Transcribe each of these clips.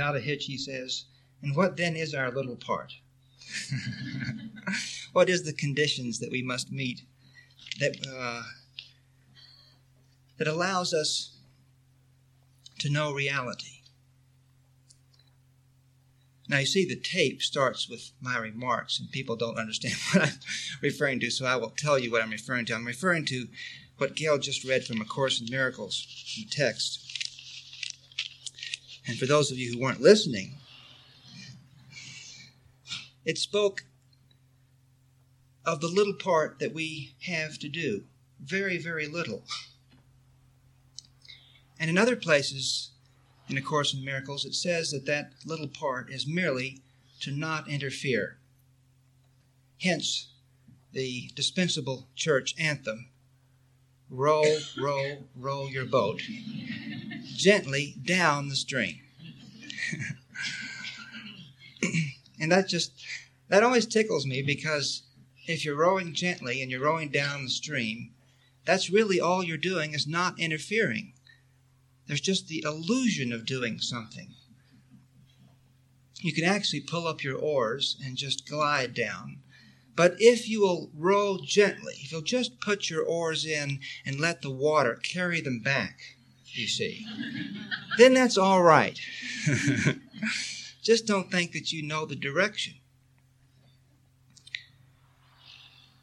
Without a hitch, he says, And what then is our little part? what is the conditions that we must meet that, uh, that allows us to know reality? Now, you see, the tape starts with my remarks, and people don't understand what I'm referring to, so I will tell you what I'm referring to. I'm referring to what Gail just read from A Course in Miracles, the text. And for those of you who weren't listening, it spoke of the little part that we have to do. Very, very little. And in other places, in A Course in Miracles, it says that that little part is merely to not interfere. Hence, the dispensable church anthem row, row, row your boat gently down the stream. and that just, that always tickles me because if you're rowing gently and you're rowing down the stream, that's really all you're doing is not interfering. There's just the illusion of doing something. You can actually pull up your oars and just glide down. But if you will row gently, if you'll just put your oars in and let the water carry them back, you see, then that's all right. just don't think that you know the direction.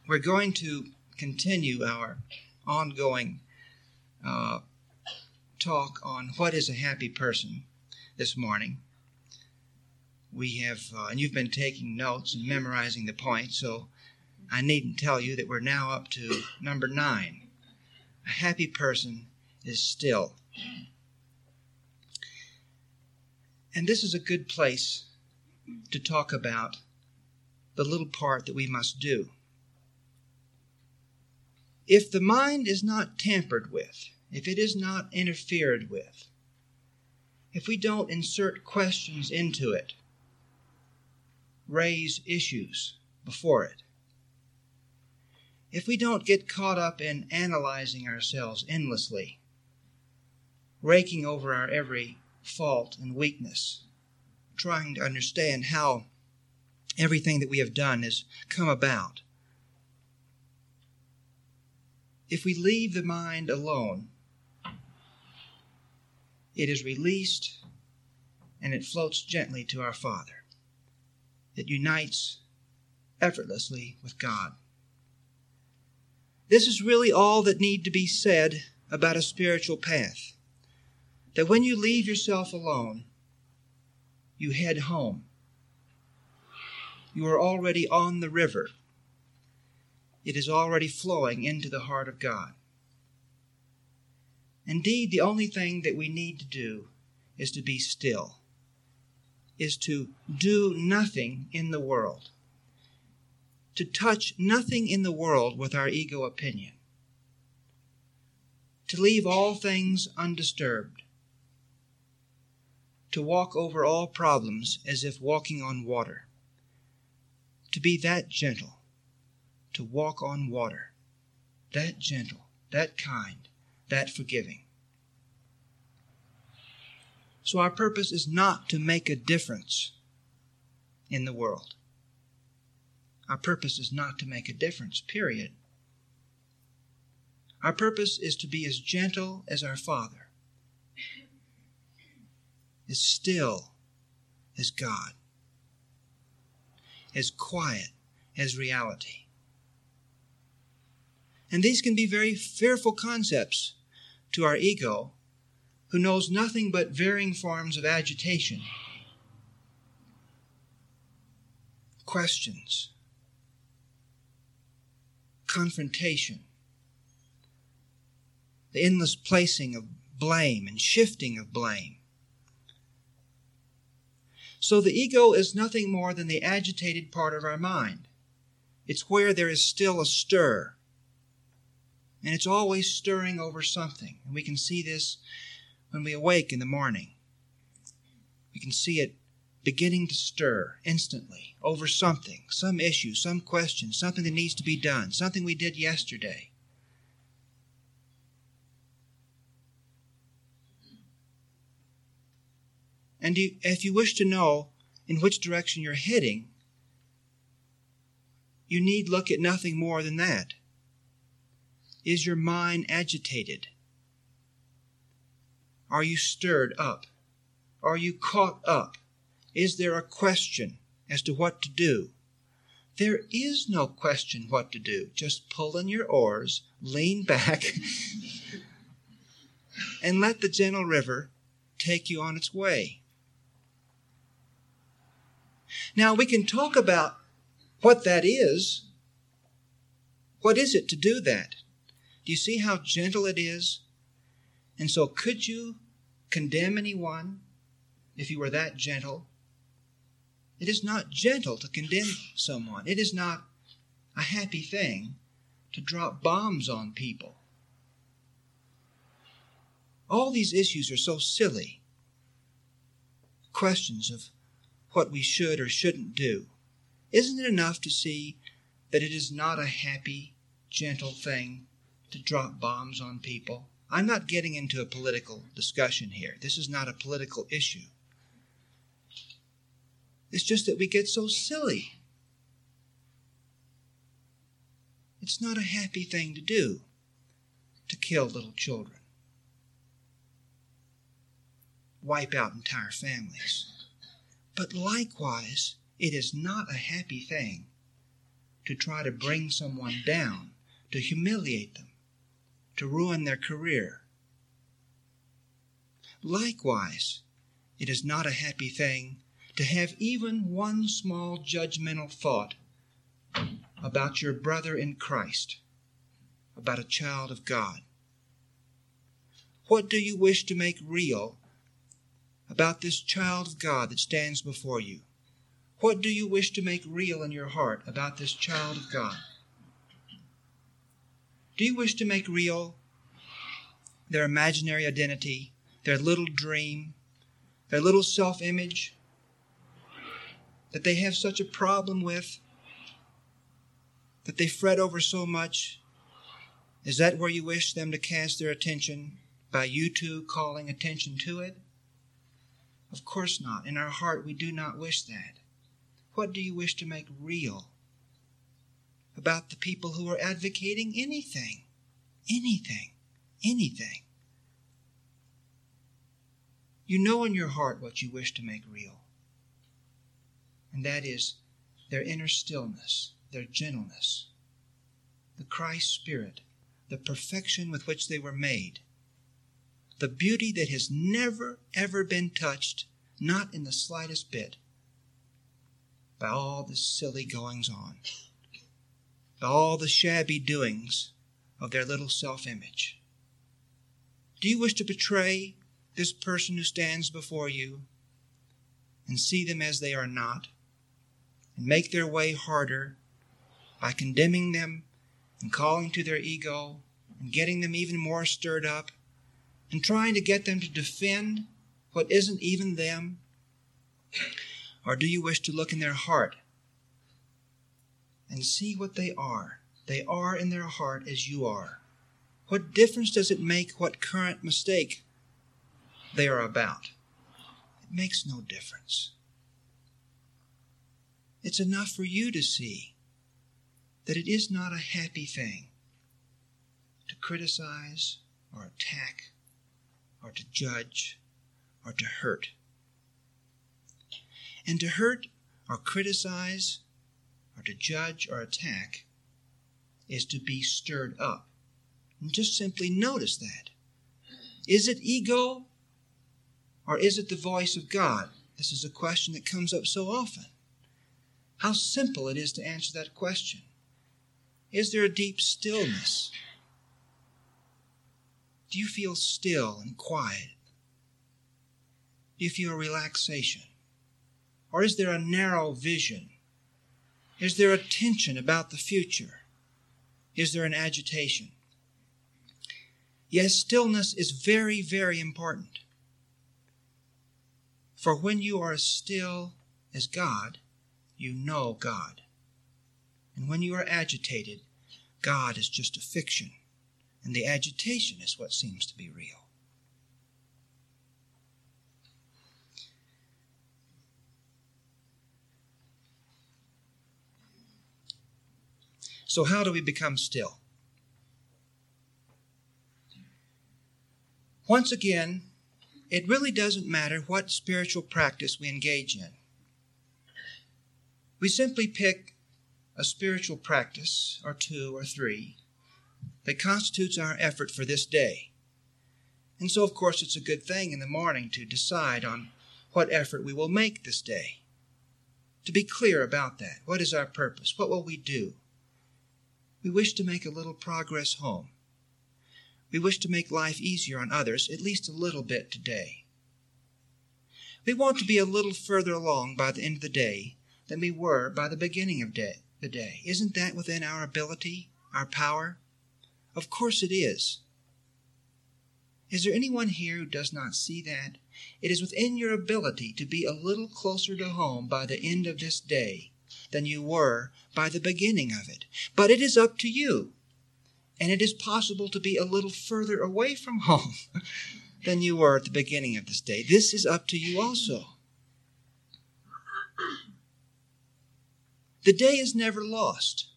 We're going to continue our ongoing uh, talk on what is a happy person this morning. We have, uh, and you've been taking notes and memorizing the points, so I needn't tell you that we're now up to number nine. A happy person is still. And this is a good place to talk about the little part that we must do. If the mind is not tampered with, if it is not interfered with, if we don't insert questions into it, raise issues before it, if we don't get caught up in analyzing ourselves endlessly, raking over our every fault and weakness, trying to understand how everything that we have done has come about, if we leave the mind alone, it is released and it floats gently to our Father. It unites effortlessly with God. This is really all that need to be said about a spiritual path. That when you leave yourself alone, you head home. You are already on the river. It is already flowing into the heart of God. Indeed, the only thing that we need to do is to be still, is to do nothing in the world, to touch nothing in the world with our ego opinion, to leave all things undisturbed, to walk over all problems as if walking on water, to be that gentle, to walk on water, that gentle, that kind, that forgiving. So, our purpose is not to make a difference in the world. Our purpose is not to make a difference, period. Our purpose is to be as gentle as our Father, as still as God, as quiet as reality. And these can be very fearful concepts to our ego, who knows nothing but varying forms of agitation, questions, confrontation, the endless placing of blame and shifting of blame. So the ego is nothing more than the agitated part of our mind. It's where there is still a stir, and it's always stirring over something. And we can see this when we awake in the morning. We can see it beginning to stir instantly over something, some issue, some question, something that needs to be done, something we did yesterday. And if you wish to know in which direction you're heading, you need look at nothing more than that. Is your mind agitated? Are you stirred up? Are you caught up? Is there a question as to what to do? There is no question what to do. Just pull in your oars, lean back, and let the gentle river take you on its way. Now, we can talk about what that is. What is it to do that? Do you see how gentle it is? And so, could you condemn anyone if you were that gentle? It is not gentle to condemn someone. It is not a happy thing to drop bombs on people. All these issues are so silly. Questions of what we should or shouldn't do. Isn't it enough to see that it is not a happy, gentle thing to drop bombs on people? I'm not getting into a political discussion here. This is not a political issue. It's just that we get so silly. It's not a happy thing to do to kill little children, wipe out entire families. But likewise, it is not a happy thing to try to bring someone down, to humiliate them, to ruin their career. Likewise, it is not a happy thing to have even one small judgmental thought about your brother in Christ, about a child of God. What do you wish to make real about this child of God that stands before you? What do you wish to make real in your heart about this child of God? Do you wish to make real their imaginary identity, their little dream, their little self image, that they have such a problem with, that they fret over so much? Is that where you wish them to cast their attention by you two calling attention to it? Of course not. In our heart, we do not wish that. What do you wish to make real about the people who are advocating anything? Anything. Anything. You know in your heart what you wish to make real and that is their inner stillness, their gentleness, the Christ Spirit, the perfection with which they were made, the beauty that has never, ever been touched, not in the slightest bit, by all the silly goings on, by all the shabby doings of their little self image. Do you wish to betray this person who stands before you and see them as they are not? and make their way harder by condemning them and calling to their ego and getting them even more stirred up and trying to get them to defend what isn't even them? Or do you wish to look in their heart and see what they are? They are in their heart as you are. What difference does it make what current mistake they are about? It makes no difference. It's enough for you to see that it is not a happy thing to criticize or attack or to judge or to hurt. And to hurt or criticize or to judge or attack is to be stirred up. And just simply notice that. Is it ego or is it the voice of God? This is a question that comes up so often. How simple it is to answer that question. Is there a deep stillness? Do you feel still and quiet? Do you feel relaxation? Or is there a narrow vision? Is there a tension about the future? Is there an agitation? Yes, stillness is very, very important. For when you are as still as God, you know God. And when you are agitated, God is just a fiction, and the agitation is what seems to be real. So, how do we become still? Once again, it really doesn't matter what spiritual practice we engage in. We simply pick a spiritual practice, or two, or three, that constitutes our effort for this day. And so, of course, it's a good thing in the morning to decide on what effort we will make this day. To be clear about that. What is our purpose? What will we do? We wish to make a little progress home. We wish to make life easier on others, at least a little bit today. We want to be a little further along by the end of the day than we were by the beginning of day, the day. Isn't that within our ability, our power? Of course it is. Is there anyone here who does not see that? It is within your ability to be a little closer to home by the end of this day than you were by the beginning of it. But it is up to you. And it is possible to be a little further away from home than you were at the beginning of this day. This is up to you also. The day is never lost.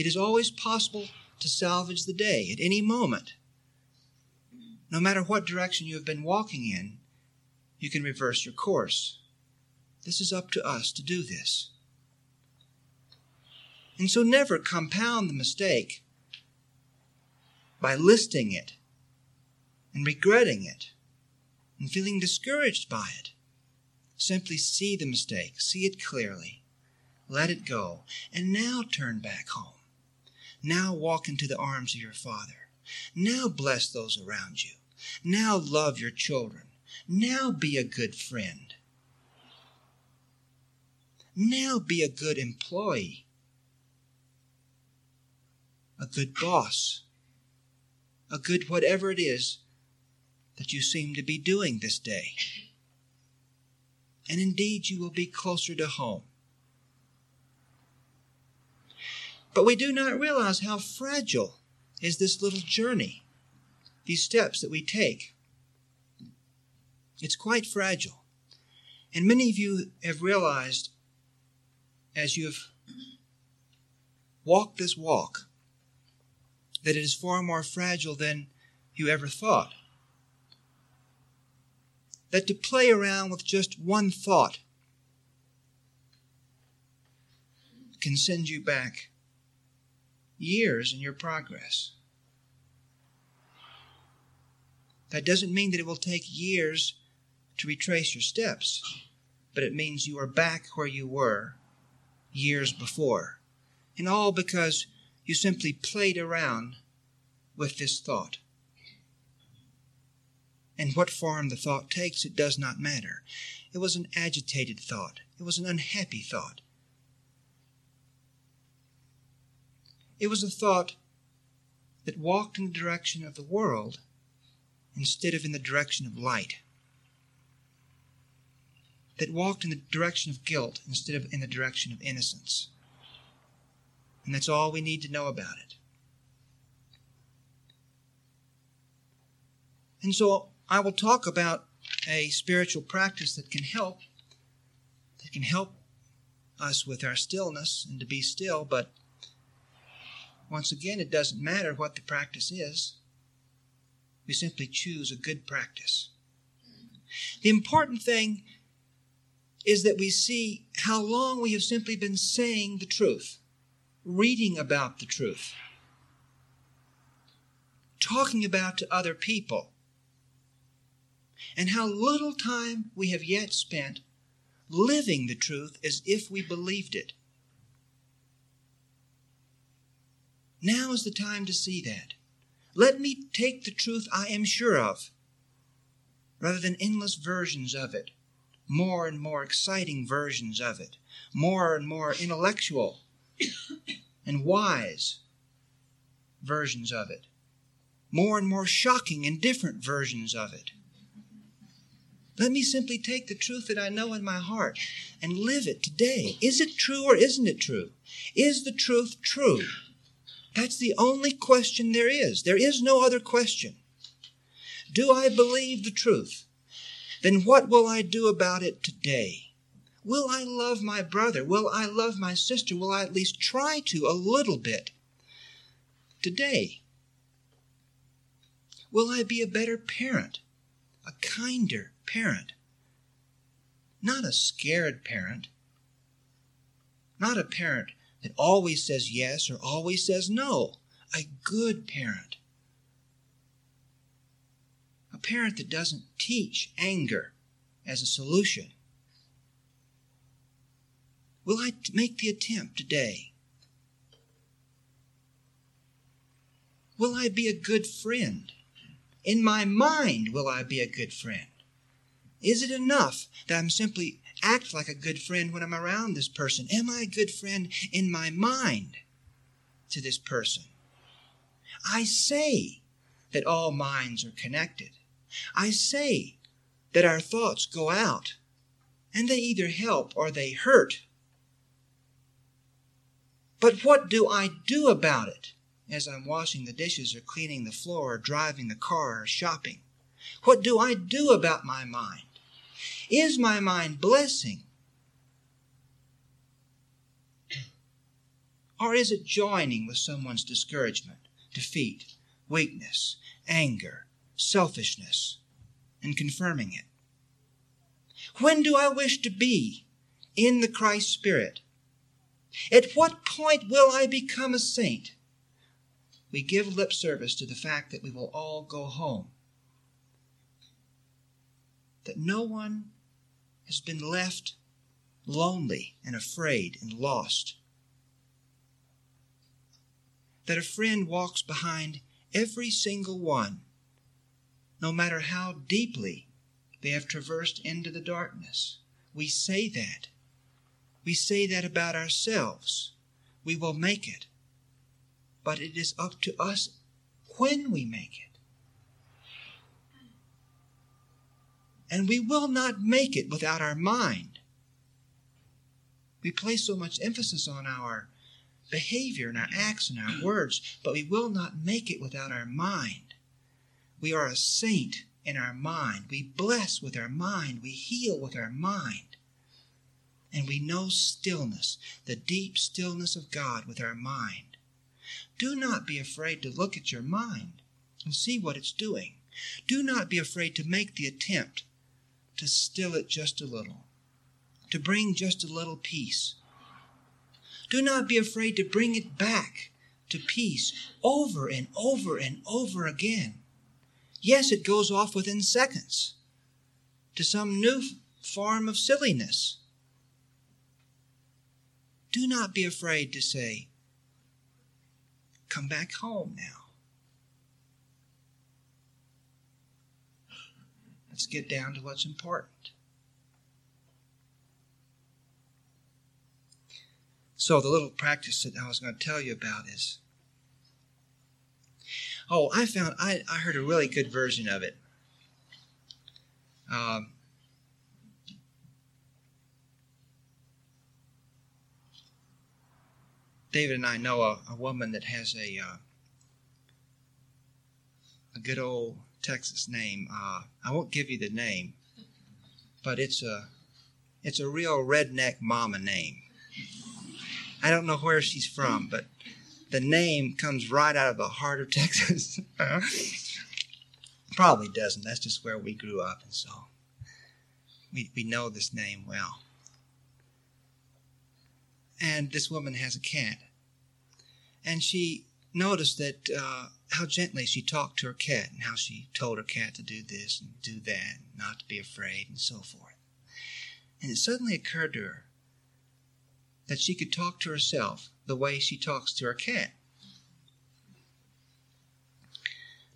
It is always possible to salvage the day at any moment. No matter what direction you have been walking in, you can reverse your course. This is up to us to do this. And so never compound the mistake by listing it and regretting it and feeling discouraged by it. Simply see the mistake, see it clearly, let it go, and now turn back home. Now walk into the arms of your Father. Now bless those around you. Now love your children. Now be a good friend. Now be a good employee, a good boss, a good whatever it is that you seem to be doing this day. And indeed, you will be closer to home. But we do not realize how fragile is this little journey, these steps that we take. It's quite fragile. And many of you have realized as you have walked this walk that it is far more fragile than you ever thought. That to play around with just one thought can send you back years in your progress. That doesn't mean that it will take years to retrace your steps, but it means you are back where you were years before. And all because you simply played around with this thought. And what form the thought takes, it does not matter. It was an agitated thought. It was an unhappy thought. It was a thought that walked in the direction of the world instead of in the direction of light. That walked in the direction of guilt instead of in the direction of innocence. And that's all we need to know about it. And so I will talk about a spiritual practice that can help that can help us with our stillness and to be still, but once again, it doesn't matter what the practice is. We simply choose a good practice. The important thing is that we see how long we have simply been saying the truth, reading about the truth, talking about to other people, and how little time we have yet spent living the truth as if we believed it. Now is the time to see that. Let me take the truth I am sure of, rather than endless versions of it, more and more exciting versions of it, more and more intellectual and wise versions of it, more and more shocking and different versions of it. Let me simply take the truth that I know in my heart and live it today. Is it true or isn't it true? Is the truth true? That's the only question there is. There is no other question. Do I believe the truth? Then what will I do about it today? Will I love my brother? Will I love my sister? Will I at least try to a little bit today? Will I be a better parent, a kinder parent? Not a scared parent, not a parent that always says yes or always says no, a good parent. A parent that doesn't teach anger as a solution. Will I make the attempt today? Will I be a good friend? In my mind, will I be a good friend? Is it enough that I'm simply act like a good friend when I'm around this person? Am I a good friend in my mind to this person? I say that all minds are connected. I say that our thoughts go out and they either help or they hurt. But what do I do about it as I'm washing the dishes or cleaning the floor or driving the car or shopping? What do I do about my mind? Is my mind blessing? Or is it joining with someone's discouragement, defeat, weakness, anger, selfishness, and confirming it? When do I wish to be in the Christ Spirit? At what point will I become a saint? We give lip service to the fact that we will all go home. That no one has been left lonely and afraid and lost. That a friend walks behind every single one, no matter how deeply they have traversed into the darkness. We say that. We say that about ourselves. We will make it. But it is up to us when we make it. And we will not make it without our mind. We place so much emphasis on our behavior and our acts and our words, but we will not make it without our mind. We are a saint in our mind. We bless with our mind. We heal with our mind. And we know stillness, the deep stillness of God with our mind. Do not be afraid to look at your mind and see what it's doing. Do not be afraid to make the attempt to still it just a little, to bring just a little peace. Do not be afraid to bring it back to peace over and over and over again. Yes, it goes off within seconds to some new form of silliness. Do not be afraid to say, Come back home now. Let's get down to what's important. So, the little practice that I was going to tell you about is oh, I found, I, I heard a really good version of it. Um, David and I know a, a woman that has a uh, a good old Texas name. Uh, I won't give you the name, but it's a it's a real redneck mama name. I don't know where she's from, but the name comes right out of the heart of Texas. Probably doesn't. That's just where we grew up, and so we we know this name well. And this woman has a cat, and she noticed that. Uh, how gently she talked to her cat and how she told her cat to do this and do that, not to be afraid, and so forth. And it suddenly occurred to her that she could talk to herself the way she talks to her cat.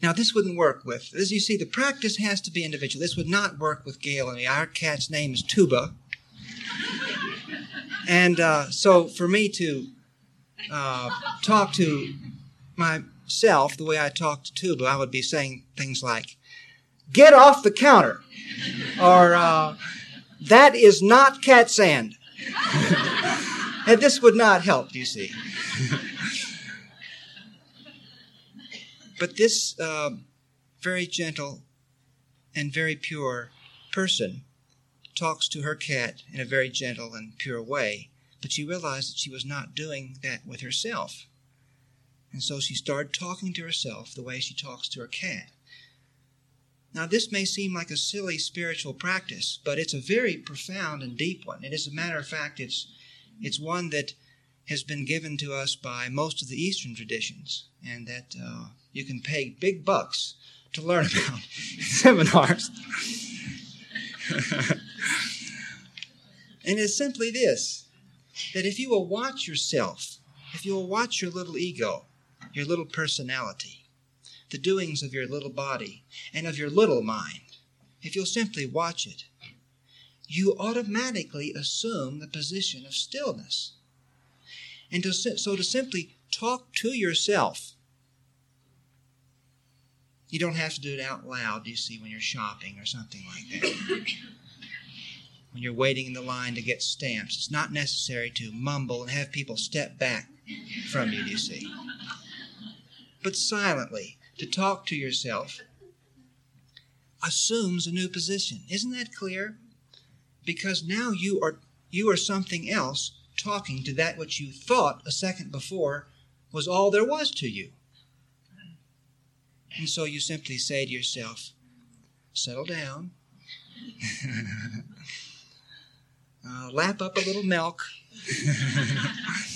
Now, this wouldn't work with, as you see, the practice has to be individual. This would not work with Gail and me. Our cat's name is Tuba. and uh, so for me to uh, talk to my self, the way I talk to Tuba, I would be saying things like, get off the counter, or uh, that is not cat sand. and this would not help, you see. but this uh, very gentle and very pure person talks to her cat in a very gentle and pure way, but she realized that she was not doing that with herself. And so she started talking to herself the way she talks to her cat. Now, this may seem like a silly spiritual practice, but it's a very profound and deep one. And as a matter of fact, it's, it's one that has been given to us by most of the Eastern traditions, and that uh, you can pay big bucks to learn about seminars. and it's simply this that if you will watch yourself, if you will watch your little ego, your little personality, the doings of your little body, and of your little mind, if you'll simply watch it, you automatically assume the position of stillness. And to, so to simply talk to yourself, you don't have to do it out loud, you see, when you're shopping or something like that. when you're waiting in the line to get stamps, it's not necessary to mumble and have people step back from you, you see. But silently, to talk to yourself assumes a new position. Isn't that clear? Because now you are you are something else talking to that which you thought a second before was all there was to you. And so you simply say to yourself, settle down, uh, lap up a little milk.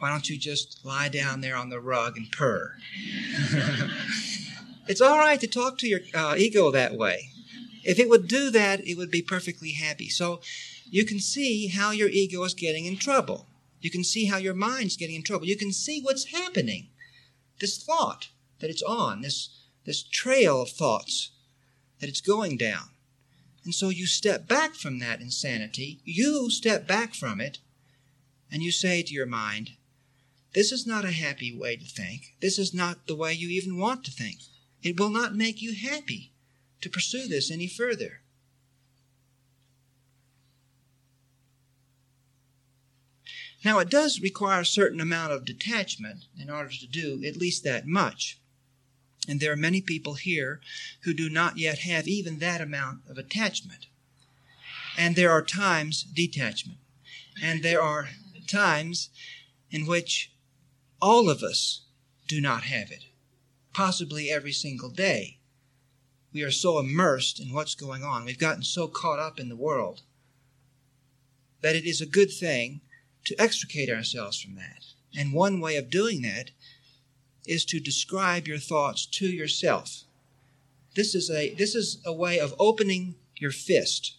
Why don't you just lie down there on the rug and purr? it's all right to talk to your uh, ego that way. If it would do that, it would be perfectly happy. So you can see how your ego is getting in trouble. You can see how your mind's getting in trouble. You can see what's happening. This thought that it's on, this, this trail of thoughts that it's going down. And so you step back from that insanity. You step back from it and you say to your mind, This is not a happy way to think. This is not the way you even want to think. It will not make you happy to pursue this any further. Now, it does require a certain amount of detachment in order to do at least that much. And there are many people here who do not yet have even that amount of attachment. And there are times, detachment. And there are times in which all of us do not have it, possibly every single day. We are so immersed in what's going on. We've gotten so caught up in the world that it is a good thing to extricate ourselves from that. And one way of doing that is to describe your thoughts to yourself. This is a, this is a way of opening your fist,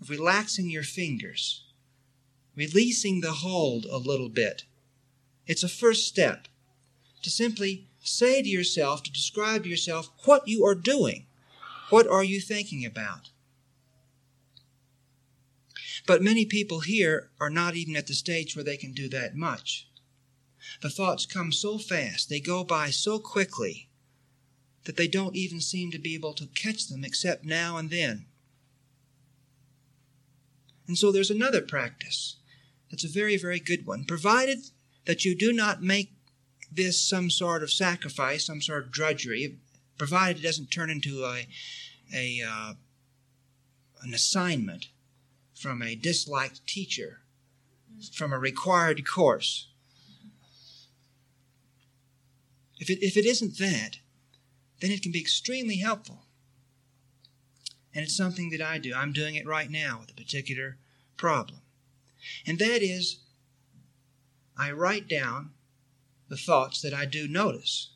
of relaxing your fingers, releasing the hold a little bit. It's a first step to simply say to yourself, to describe to yourself what you are doing. What are you thinking about? But many people here are not even at the stage where they can do that much. The thoughts come so fast, they go by so quickly, that they don't even seem to be able to catch them except now and then. And so there's another practice that's a very, very good one, provided that you do not make this some sort of sacrifice, some sort of drudgery, provided it doesn't turn into a, a uh, an assignment from a disliked teacher, from a required course. If it, if it isn't that, then it can be extremely helpful. And it's something that I do. I'm doing it right now with a particular problem. And that is, I write down the thoughts that I do notice.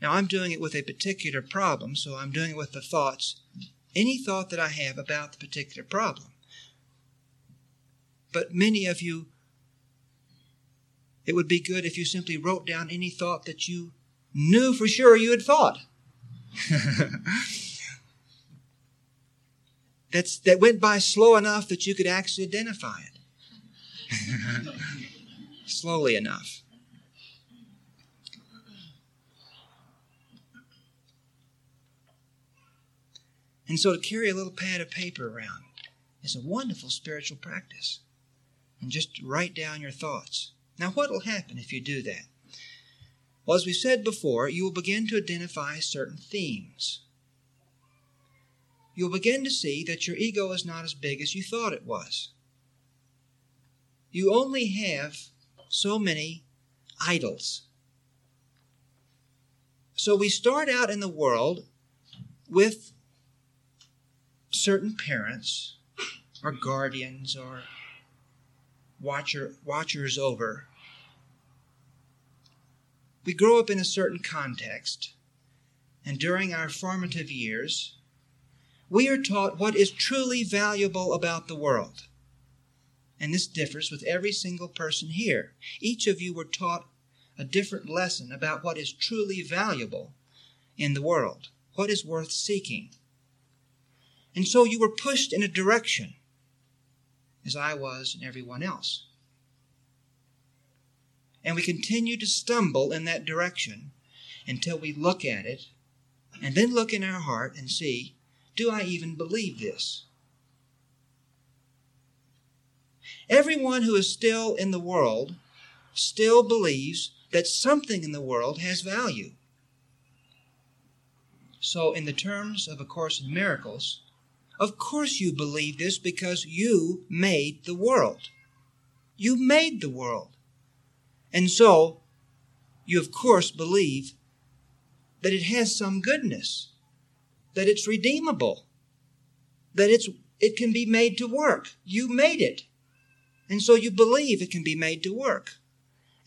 Now, I'm doing it with a particular problem, so I'm doing it with the thoughts any thought that I have about the particular problem. But many of you, it would be good if you simply wrote down any thought that you knew for sure you had thought. That's, that went by slow enough that you could actually identify it. Slowly enough. And so to carry a little pad of paper around is a wonderful spiritual practice. And just write down your thoughts. Now, what will happen if you do that? Well, as we said before, you will begin to identify certain themes. you'll begin to see that your ego is not as big as you thought it was. You only have so many idols. So we start out in the world with certain parents or guardians or watcher, watchers over. We grow up in a certain context, and during our formative years, we are taught what is truly valuable about the world. And this differs with every single person here. Each of you were taught a different lesson about what is truly valuable in the world, what is worth seeking. And so you were pushed in a direction, as I was and everyone else. And we continue to stumble in that direction until we look at it and then look in our heart and see do I even believe this? Everyone who is still in the world still believes that something in the world has value. So, in the terms of A Course in Miracles, of course you believe this because you made the world. You made the world. And so, you of course believe that it has some goodness, that it's redeemable, that it's, it can be made to work. You made it. And so you believe it can be made to work.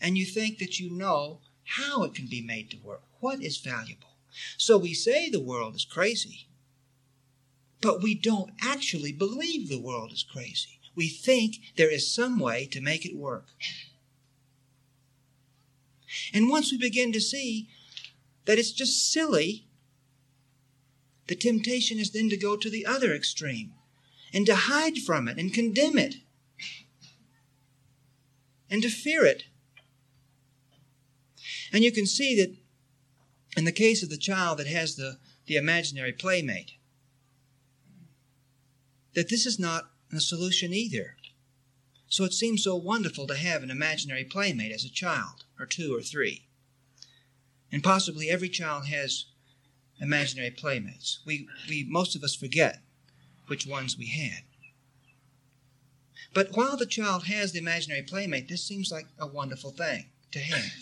And you think that you know how it can be made to work, what is valuable. So we say the world is crazy, but we don't actually believe the world is crazy. We think there is some way to make it work. And once we begin to see that it's just silly, the temptation is then to go to the other extreme and to hide from it and condemn it and to fear it. And you can see that in the case of the child that has the, the imaginary playmate, that this is not a solution either. So it seems so wonderful to have an imaginary playmate as a child, or two or three. And possibly every child has imaginary playmates. We, we most of us forget which ones we had. But while the child has the imaginary playmate, this seems like a wonderful thing to have.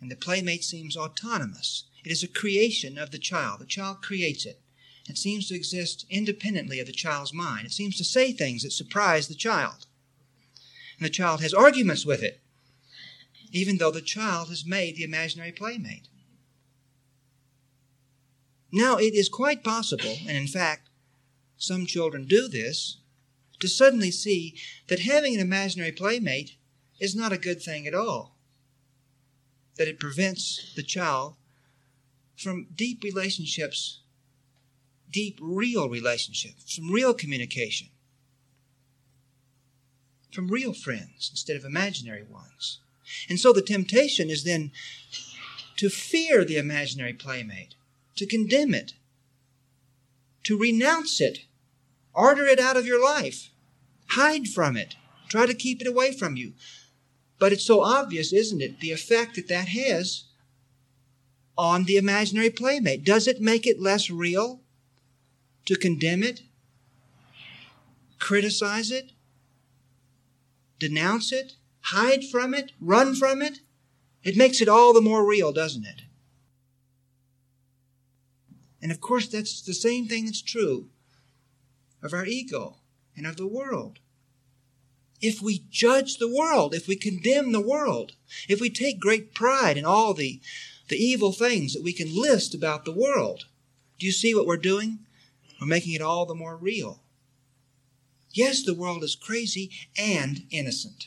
And the playmate seems autonomous. It is a creation of the child. The child creates it. It seems to exist independently of the child's mind. It seems to say things that surprise the child. And the child has arguments with it, even though the child has made the imaginary playmate. Now, it is quite possible, and in fact, some children do this, to suddenly see that having an imaginary playmate is not a good thing at all. That it prevents the child from deep relationships, deep, real relationships, from real communication, from real friends instead of imaginary ones. And so the temptation is then to fear the imaginary playmate, to condemn it, to renounce it Order it out of your life. Hide from it. Try to keep it away from you. But it's so obvious, isn't it, the effect that that has on the imaginary playmate. Does it make it less real to condemn it, criticize it, denounce it, hide from it, run from it? It makes it all the more real, doesn't it? And of course, that's the same thing that's true of our ego and of the world. If we judge the world, if we condemn the world, if we take great pride in all the, the evil things that we can list about the world, do you see what we're doing? We're making it all the more real. Yes, the world is crazy and innocent.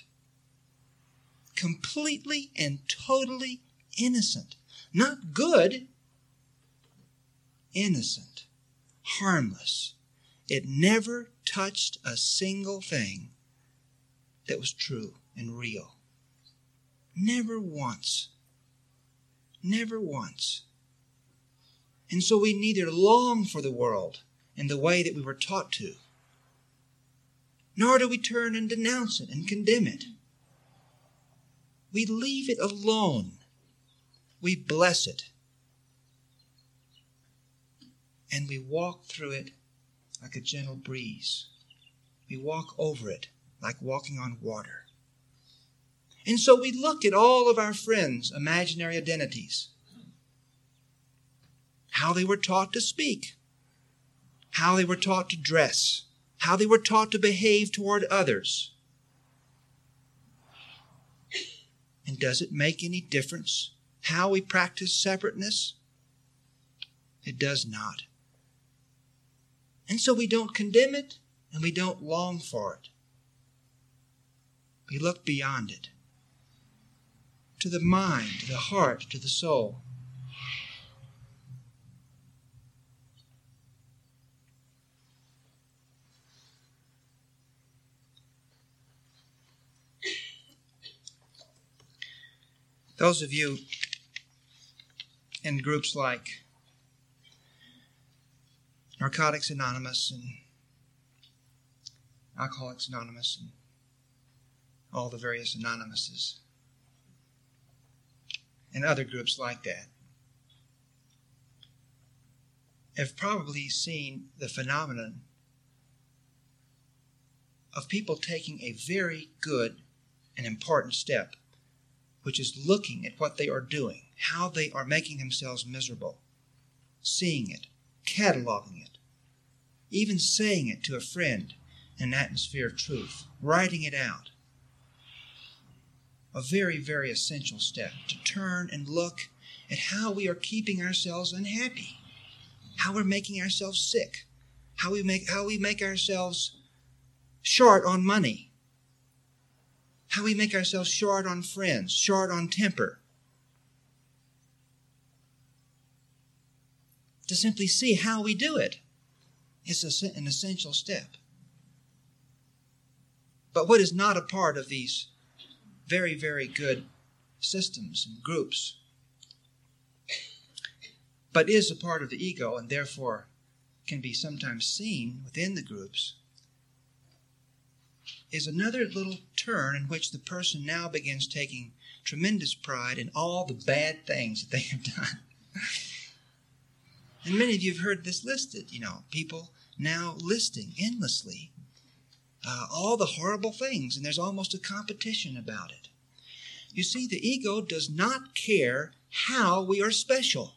Completely and totally innocent. Not good, innocent, harmless, it never touched a single thing that was true and real. Never once. Never once. And so we neither long for the world in the way that we were taught to, nor do we turn and denounce it and condemn it. We leave it alone. We bless it. and we walk through it like a gentle breeze. We walk over it like walking on water. And so we look at all of our friends' imaginary identities how they were taught to speak, how they were taught to dress, how they were taught to behave toward others. And does it make any difference how we practice separateness? It does not. And so we don't condemn it and we don't long for it. We look beyond it to the mind, to the heart, to the soul. Those of you in groups like Narcotics Anonymous and Alcoholics Anonymous and all the various anonymouses and other groups like that have probably seen the phenomenon of people taking a very good and important step which is looking at what they are doing, how they are making themselves miserable, seeing it, cataloging it, even saying it to a friend in an atmosphere of truth, writing it out. A very, very essential step to turn and look at how we are keeping ourselves unhappy, how we're making ourselves sick, how we make, how we make ourselves short on money, how we make ourselves short on friends, short on temper. To simply see how we do it is an essential step. But what is not a part of these very, very good systems and groups, but is a part of the ego and therefore can be sometimes seen within the groups, is another little turn in which the person now begins taking tremendous pride in all the bad things that they have done. and many of you have heard this listed, you know, people now listing endlessly uh, all the horrible things, and there's almost a competition about it. You see, the ego does not care how we are special.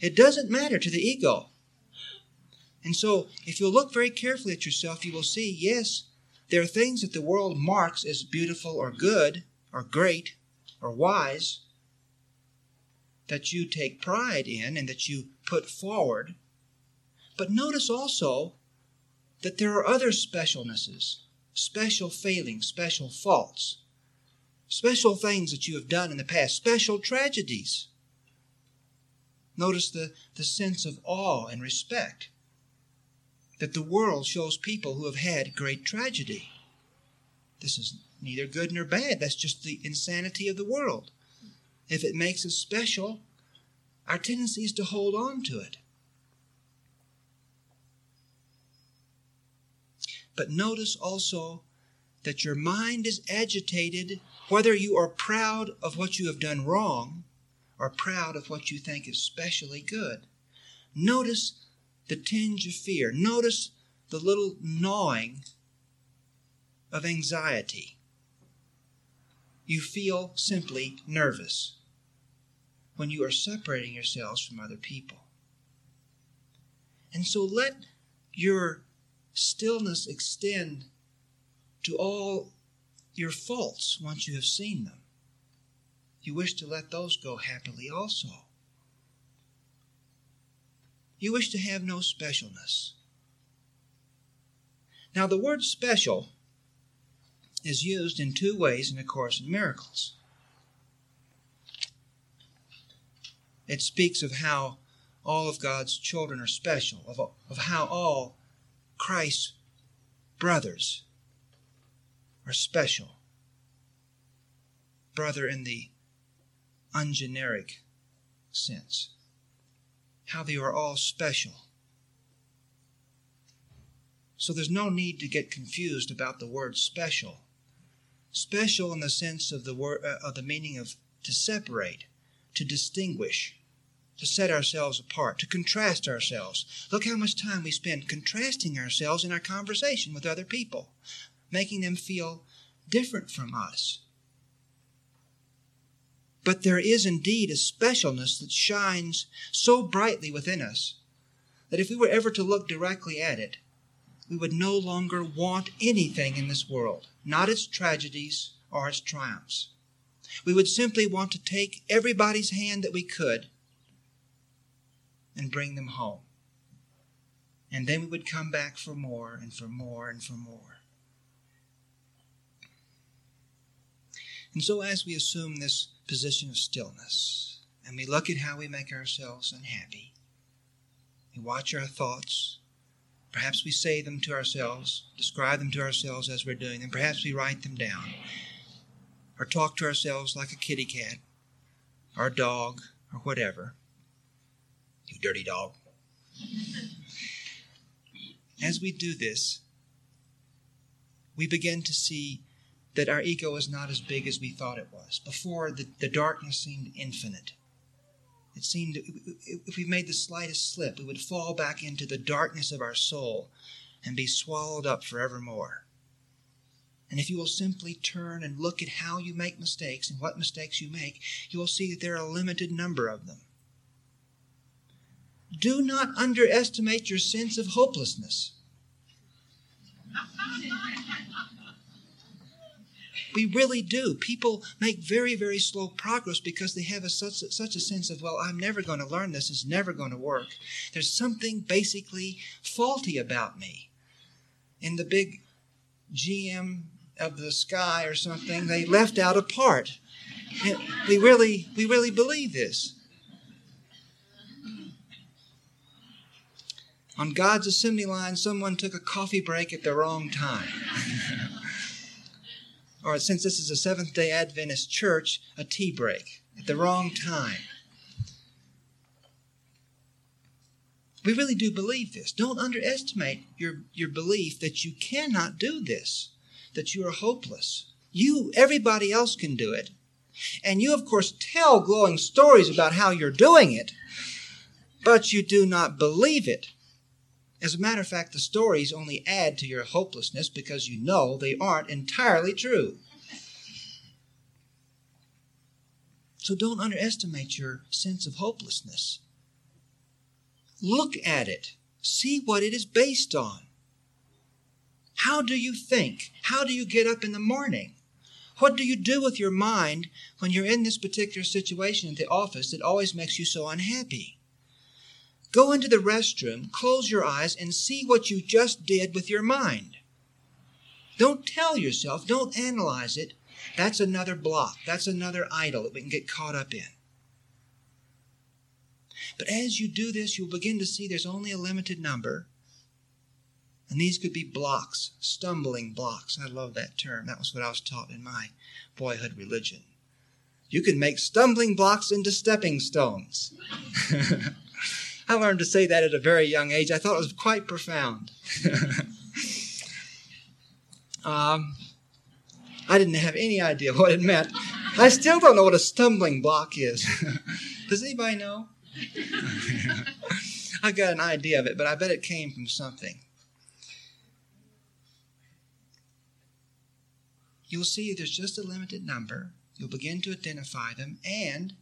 It doesn't matter to the ego. And so, if you'll look very carefully at yourself, you will see yes, there are things that the world marks as beautiful or good or great or wise that you take pride in and that you put forward. But notice also that there are other specialnesses, special failings, special faults, special things that you have done in the past, special tragedies. Notice the, the sense of awe and respect that the world shows people who have had great tragedy. This is neither good nor bad. That's just the insanity of the world. If it makes us special, our tendency is to hold on to it. But notice also that your mind is agitated whether you are proud of what you have done wrong or proud of what you think is specially good. Notice the tinge of fear. Notice the little gnawing of anxiety. You feel simply nervous when you are separating yourselves from other people. And so let your stillness extend to all your faults once you have seen them. You wish to let those go happily also. You wish to have no specialness. Now, the word special is used in two ways in A Course in Miracles. It speaks of how all of God's children are special, of, of how all Christ's brothers are special. Brother in the ungeneric sense how they are all special. So there's no need to get confused about the word special. Special in the sense of the word uh, of the meaning of to separate, to distinguish, to set ourselves apart, to contrast ourselves. Look how much time we spend contrasting ourselves in our conversation with other people, making them feel different from us. But there is indeed a specialness that shines so brightly within us that if we were ever to look directly at it, we would no longer want anything in this world, not its tragedies or its triumphs. We would simply want to take everybody's hand that we could and bring them home. And then we would come back for more and for more and for more. And so, as we assume this position of stillness, and we look at how we make ourselves unhappy, we watch our thoughts, perhaps we say them to ourselves, describe them to ourselves as we're doing them, perhaps we write them down, or talk to ourselves like a kitty cat, or a dog, or whatever. You dirty dog. As we do this, we begin to see that our ego is not as big as we thought it was. Before, the, the darkness seemed infinite. It seemed if we made the slightest slip, we would fall back into the darkness of our soul and be swallowed up forevermore. And if you will simply turn and look at how you make mistakes and what mistakes you make, you will see that there are a limited number of them. Do not underestimate your sense of hopelessness. We really do. People make very, very slow progress because they have a, such, such a sense of, well, I'm never going to learn this. It's never going to work. There's something basically faulty about me. In the big GM of the sky or something, they left out a part. we really, we really believe this. On God's assembly line, someone took a coffee break at the wrong time. or since this is a Seventh day Adventist church, a tea break at the wrong time. We really do believe this. Don't underestimate your, your belief that you cannot do this, that you are hopeless. You, everybody else can do it. And you, of course, tell glowing stories about how you're doing it, but you do not believe it. As a matter of fact, the stories only add to your hopelessness because you know they aren't entirely true. So don't underestimate your sense of hopelessness. Look at it, see what it is based on. How do you think? How do you get up in the morning? What do you do with your mind when you're in this particular situation at the office that always makes you so unhappy? Go into the restroom, close your eyes, and see what you just did with your mind. Don't tell yourself, don't analyze it. That's another block. That's another idol that we can get caught up in. But as you do this, you'll begin to see there's only a limited number. And these could be blocks, stumbling blocks. I love that term. That was what I was taught in my boyhood religion. You can make stumbling blocks into stepping stones. I learned to say that at a very young age. I thought it was quite profound. um, I didn't have any idea what it meant. I still don't know what a stumbling block is. Does anybody know? I've got an idea of it, but I bet it came from something. You'll see there's just a limited number. You'll begin to identify them, and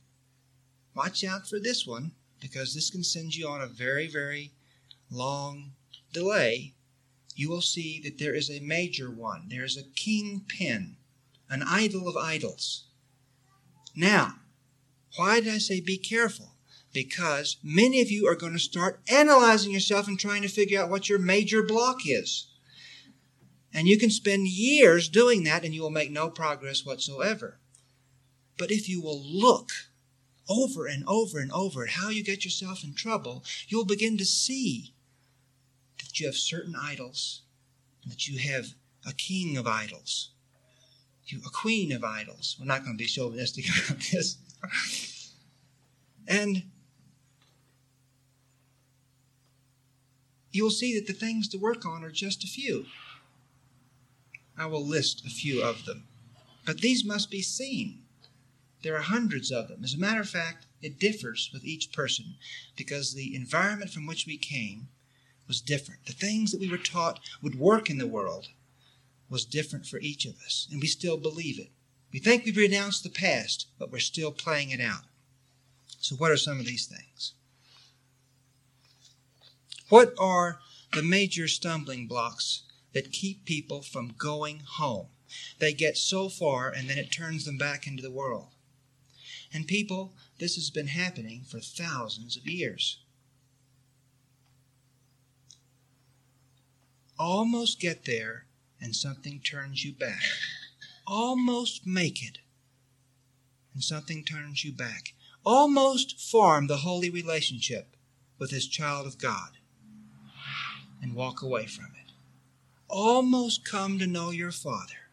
watch out for this one because this can send you on a very, very long delay, you will see that there is a major one. There is a kingpin, an idol of idols. Now, why did I say be careful? Because many of you are going to start analyzing yourself and trying to figure out what your major block is. And you can spend years doing that and you will make no progress whatsoever. But if you will look over and over and over at how you get yourself in trouble, you'll begin to see that you have certain idols, and that you have a king of idols, you a queen of idols. We're not going to be chauvinistic about this. and you'll see that the things to work on are just a few. I will list a few of them. But these must be seen. There are hundreds of them. As a matter of fact, it differs with each person because the environment from which we came was different. The things that we were taught would work in the world was different for each of us, and we still believe it. We think we've renounced the past, but we're still playing it out. So, what are some of these things? What are the major stumbling blocks that keep people from going home? They get so far and then it turns them back into the world. And people, this has been happening for thousands of years. Almost get there and something turns you back. Almost make it and something turns you back. Almost form the holy relationship with this child of God and walk away from it. Almost come to know your Father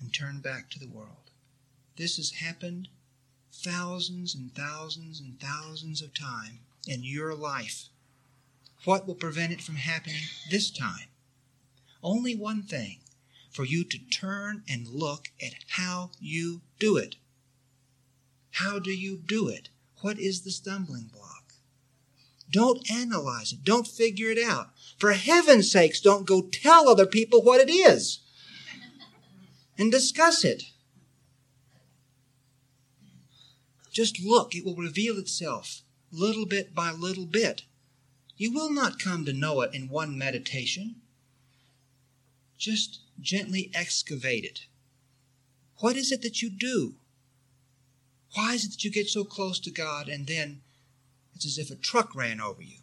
and turn back to the world. This has happened thousands and thousands and thousands of times in your life. What will prevent it from happening this time? Only one thing for you to turn and look at how you do it. How do you do it? What is the stumbling block? Don't analyze it. Don't figure it out. For heaven's sakes, don't go tell other people what it is and discuss it. Just look, it will reveal itself little bit by little bit. You will not come to know it in one meditation. Just gently excavate it. What is it that you do? Why is it that you get so close to God and then it's as if a truck ran over you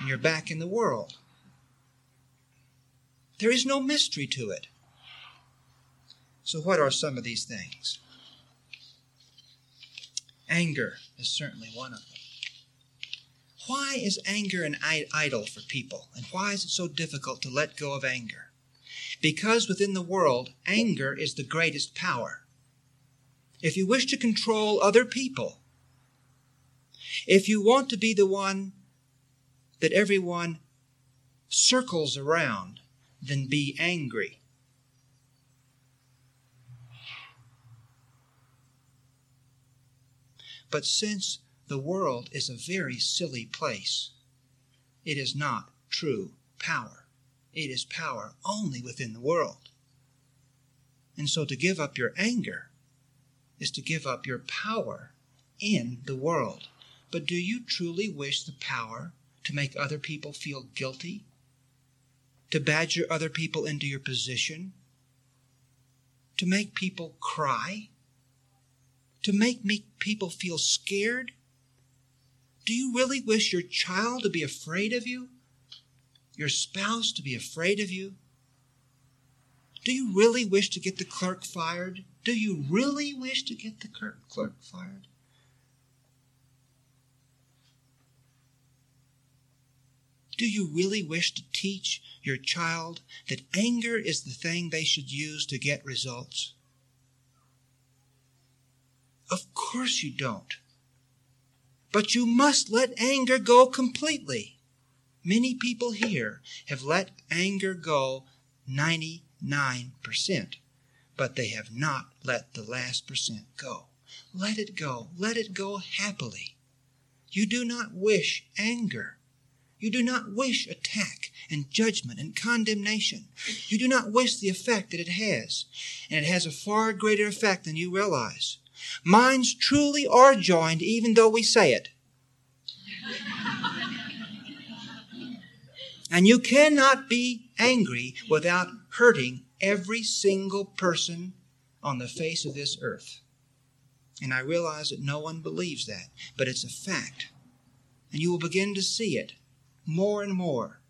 and you're back in the world? There is no mystery to it. So, what are some of these things? Anger is certainly one of them. Why is anger an idol for people? And why is it so difficult to let go of anger? Because within the world, anger is the greatest power. If you wish to control other people, if you want to be the one that everyone circles around, then be angry. But since the world is a very silly place, it is not true power. It is power only within the world. And so to give up your anger is to give up your power in the world. But do you truly wish the power to make other people feel guilty? To badger other people into your position? To make people cry? To make people feel scared? Do you really wish your child to be afraid of you? your spouse to be afraid of you? Do you really wish to get the clerk fired? Do you really wish to get the clerk fired? Do you really wish to teach your child that anger is the thing they should use to get results? Of course you don't. But you must let anger go completely. Many people here have let anger go 99%, but they have not let the last percent go. Let it go. Let it go happily. You do not wish anger. You do not wish attack and judgment and condemnation. You do not wish the effect that it has. And it has a far greater effect than you realize. Minds truly are joined even though we say it. And you cannot be angry without hurting every single person on the face of this earth. And I realize that no one believes that, but it's a fact. And you will begin to see it more and more.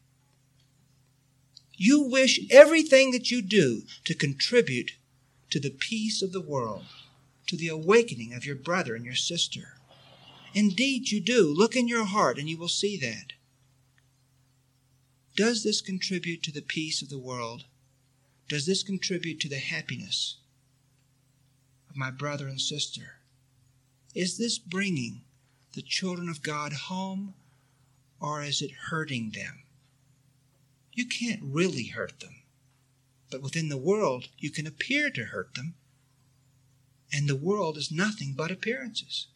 You wish everything that you do to contribute to the peace of the world, to the awakening of your brother and your sister. Indeed, you do. Look in your heart and you will see that. Does this contribute to the peace of the world? Does this contribute to the happiness of my brother and sister? Is this bringing the children of God home or is it hurting them? You can't really hurt them, but within the world you can appear to hurt them. And the world is nothing but appearances.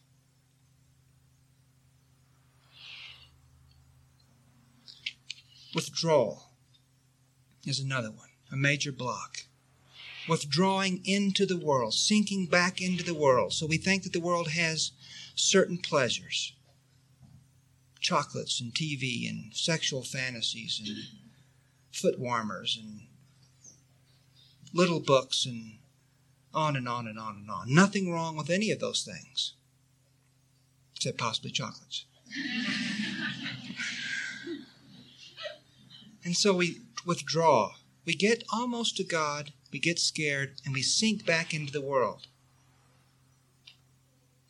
Withdrawal is another one, a major block. Withdrawing into the world, sinking back into the world. So we think that the world has certain pleasures chocolates and TV and sexual fantasies and foot warmers and little books and on and on and on and on. Nothing wrong with any of those things, except possibly chocolates. and so we withdraw. We get almost to God, we get scared, and we sink back into the world.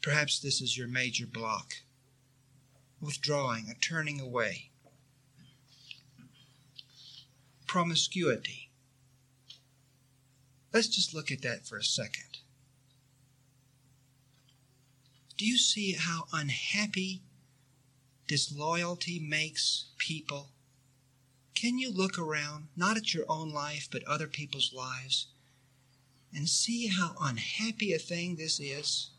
Perhaps this is your major block withdrawing, a turning away. Promiscuity. Let's just look at that for a second. Do you see how unhappy disloyalty makes people? Can you look around, not at your own life, but other people's lives, and see how unhappy a thing this is?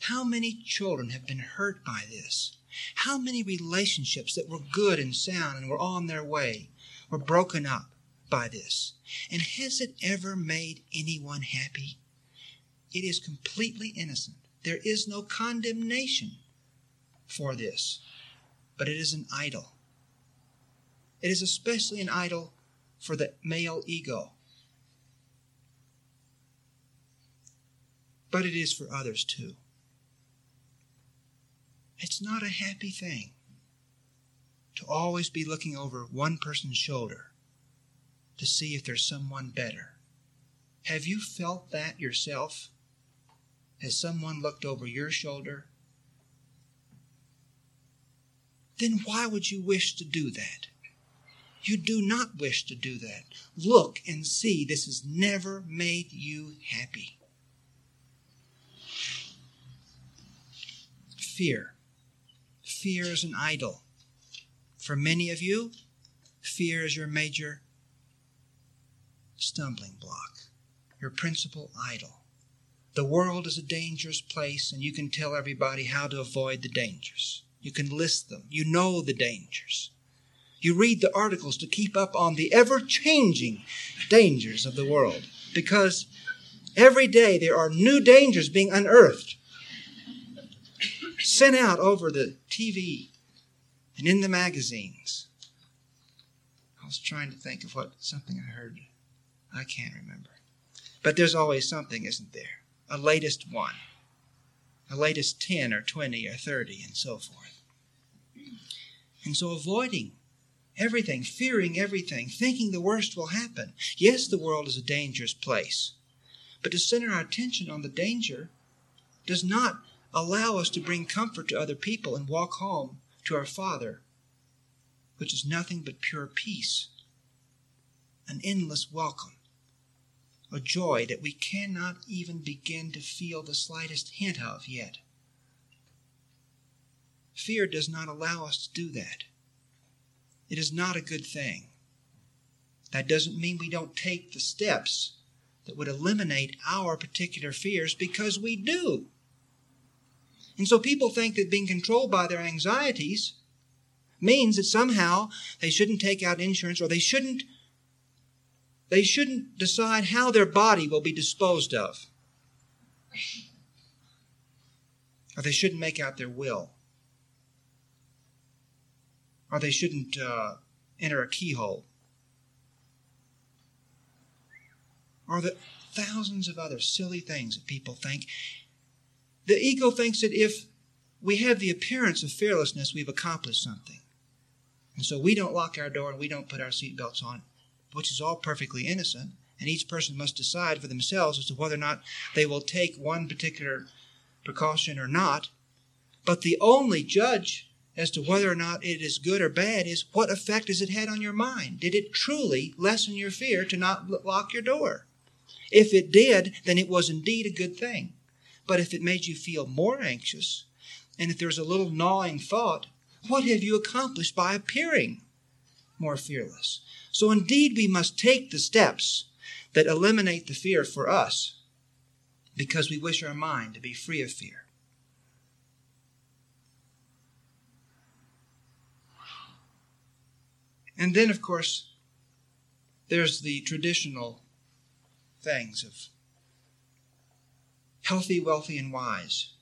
How many children have been hurt by this? How many relationships that were good and sound and were on their way were broken up by this? And has it ever made anyone happy? It is completely innocent. There is no condemnation for this, but it is an idol. It is especially an idol for the male ego. But it is for others too. It's not a happy thing to always be looking over one person's shoulder to see if there's someone better. Have you felt that yourself? Has someone looked over your shoulder? Then why would you wish to do that? You do not wish to do that. Look and see this has never made you happy. Fear fear is an idol. For many of you, fear is your major stumbling block, your principal idol. The world is a dangerous place, and you can tell everybody how to avoid the dangers. You can list them. You know the dangers. You read the articles to keep up on the ever changing dangers of the world because every day there are new dangers being unearthed sent out over the TV and in the magazines. I was trying to think of what something I heard. I can't remember. But there's always something, isn't there? A latest one, a latest 10 or 20 or 30, and so forth. And so avoiding everything, fearing everything, thinking the worst will happen. Yes, the world is a dangerous place. But to center our attention on the danger does not allow us to bring comfort to other people and walk home to our Father, which is nothing but pure peace, an endless welcome, a joy that we cannot even begin to feel the slightest hint of yet. Fear does not allow us to do that. It is not a good thing. That doesn't mean we don't take the steps that would eliminate our particular fears because we do. And so people think that being controlled by their anxieties means that somehow they shouldn't take out insurance or they shouldn't they shouldn't decide how their body will be disposed of. Or they shouldn't make out their will. Or they shouldn't uh, enter a keyhole. Or the thousands of other silly things that people think. The ego thinks that if we have the appearance of fearlessness, we've accomplished something. And so we don't lock our door and we don't put our seatbelts on, which is all perfectly innocent. And each person must decide for themselves as to whether or not they will take one particular precaution or not. But the only judge as to whether or not it is good or bad is what effect has it had on your mind? Did it truly lessen your fear to not lock your door? If it did, then it was indeed a good thing. But if it made you feel more anxious, and if there's a little gnawing thought, what have you accomplished by appearing more fearless? So indeed, we must take the steps that eliminate the fear for us because we wish our mind to be free of fear. And then, of course, there's the traditional things of healthy, wealthy, and wise.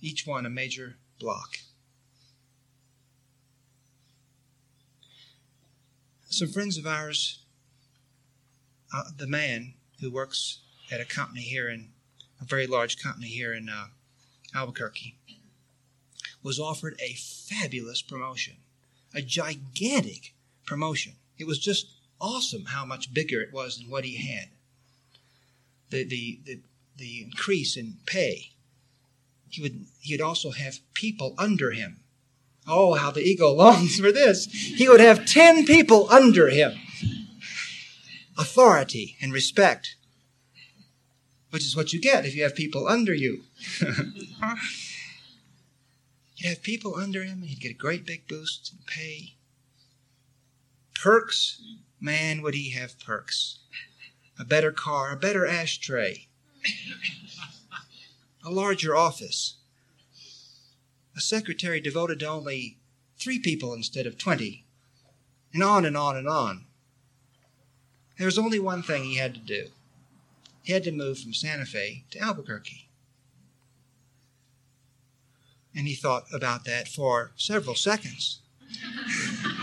Each one a major block. Some friends of ours, uh, the man who works at a company here in a very large company here in uh, Albuquerque, was offered a fabulous promotion, a gigantic promotion. It was just awesome how much bigger it was than what he had. The, the, the, the increase in pay. He would, he would also have people under him. Oh, how the ego longs for this. He would have 10 people under him. Authority and respect, which is what you get if you have people under you. He'd have people under him, and he'd get a great big boost in pay. Perks, man, would he have perks. A better car, a better ashtray, a larger office, a secretary devoted to only three people instead of 20, and on and on and on. There was only one thing he had to do. He had to move from Santa Fe to Albuquerque. And he thought about that for several seconds.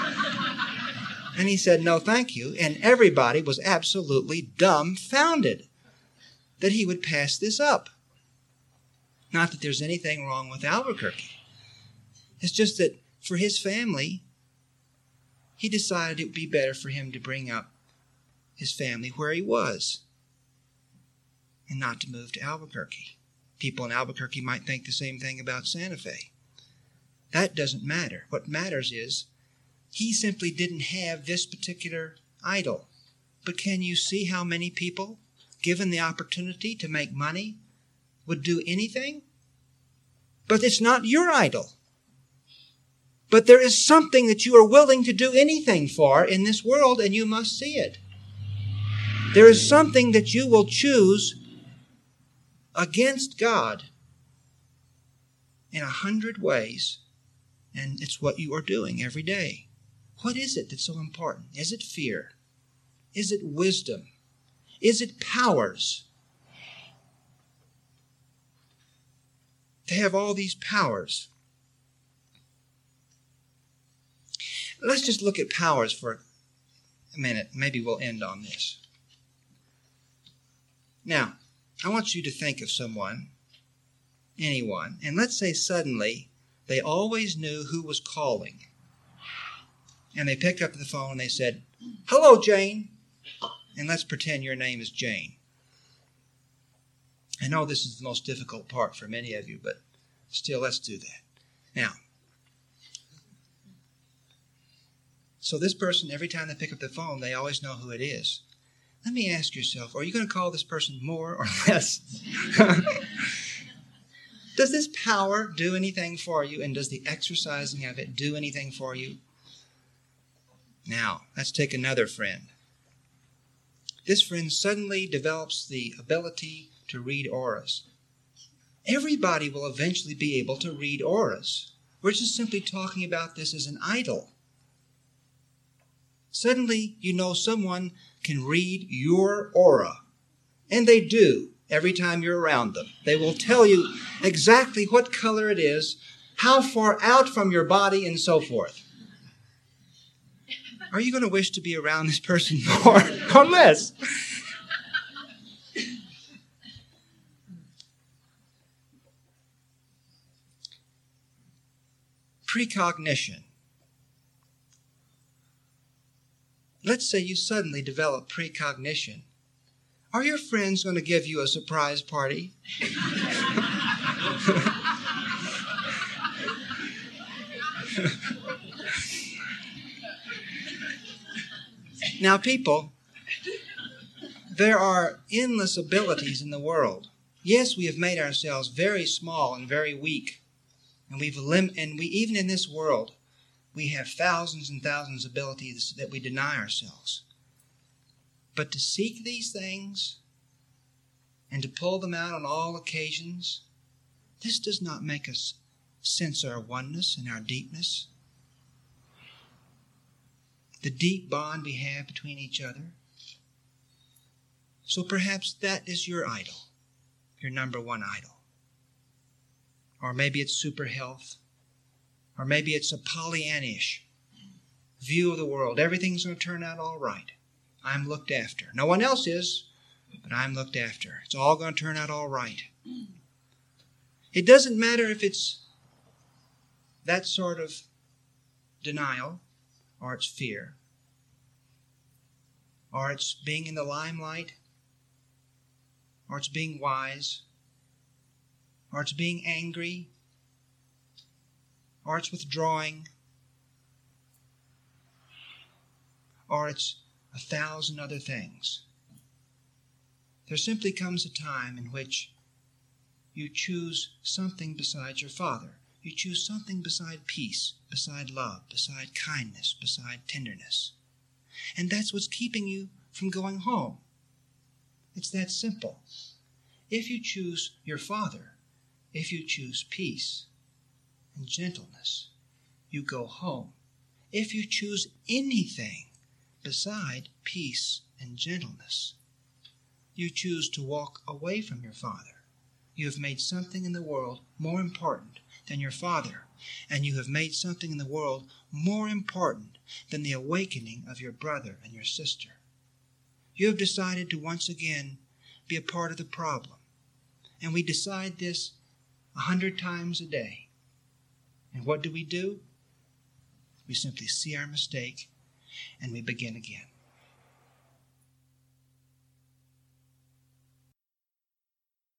and he said, No, thank you. And everybody was absolutely dumbfounded that he would pass this up. Not that there's anything wrong with Albuquerque. It's just that for his family, he decided it would be better for him to bring up his family where he was and not to move to Albuquerque people in Albuquerque might think the same thing about Santa Fe. That doesn't matter. What matters is he simply didn't have this particular idol. But can you see how many people, given the opportunity to make money, would do anything? But it's not your idol. But there is something that you are willing to do anything for in this world, and you must see it. There is something that you will choose against God in a hundred ways, and it's what you are doing every day. What is it that's so important? Is it fear? Is it wisdom? Is it powers? To have all these powers. Let's just look at powers for a minute. Maybe we'll end on this. Now, I want you to think of someone, anyone, and let's say suddenly they always knew who was calling. And they picked up the phone and they said, Hello, Jane. And let's pretend your name is Jane. I know this is the most difficult part for many of you, but still, let's do that. Now, so this person, every time they pick up the phone, they always know who it is. Let me ask yourself are you going to call this person more or less? does this power do anything for you? And does the exercising of it do anything for you? Now, let's take another friend. This friend suddenly develops the ability to read auras. Everybody will eventually be able to read auras. We're just simply talking about this as an idol. Suddenly, you know someone can read your aura. And they do every time you're around them. They will tell you exactly what color it is, how far out from your body, and so forth. Are you going to wish to be around this person more or less? Precognition Let's say you suddenly develop precognition. Are your friends going to give you a surprise party? now, people, there are endless abilities in the world. Yes, we have made ourselves very small and very weak. And we've lim- and we even in this world we have thousands and thousands of abilities that we deny ourselves. But to seek these things and to pull them out on all occasions, this does not make us sense our oneness and our deepness. The deep bond we have between each other. So perhaps that is your idol, your number one idol. Or maybe it's super health. Or maybe it's a Pollyannish view of the world. Everything's going to turn out all right. I'm looked after. No one else is, but I'm looked after. It's all going to turn out all right. It doesn't matter if it's that sort of denial or it's fear or it's being in the limelight or it's being wise or it's being angry or it's withdrawing or it's a thousand other things. There simply comes a time in which you choose something besides your Father. You choose something beside peace, beside love, beside kindness, beside tenderness. And that's what's keeping you from going home. It's that simple. If you choose your Father, if you choose peace and gentleness, you go home. If you choose anything beside peace and gentleness. You choose to walk away from your Father. You have made something in the world more important than your Father, and you have made something in the world more important than the awakening of your brother and your sister. You have decided to once again be a part of the problem. And we decide this a hundred times a day. And what do we do? We simply see our mistake and we begin again.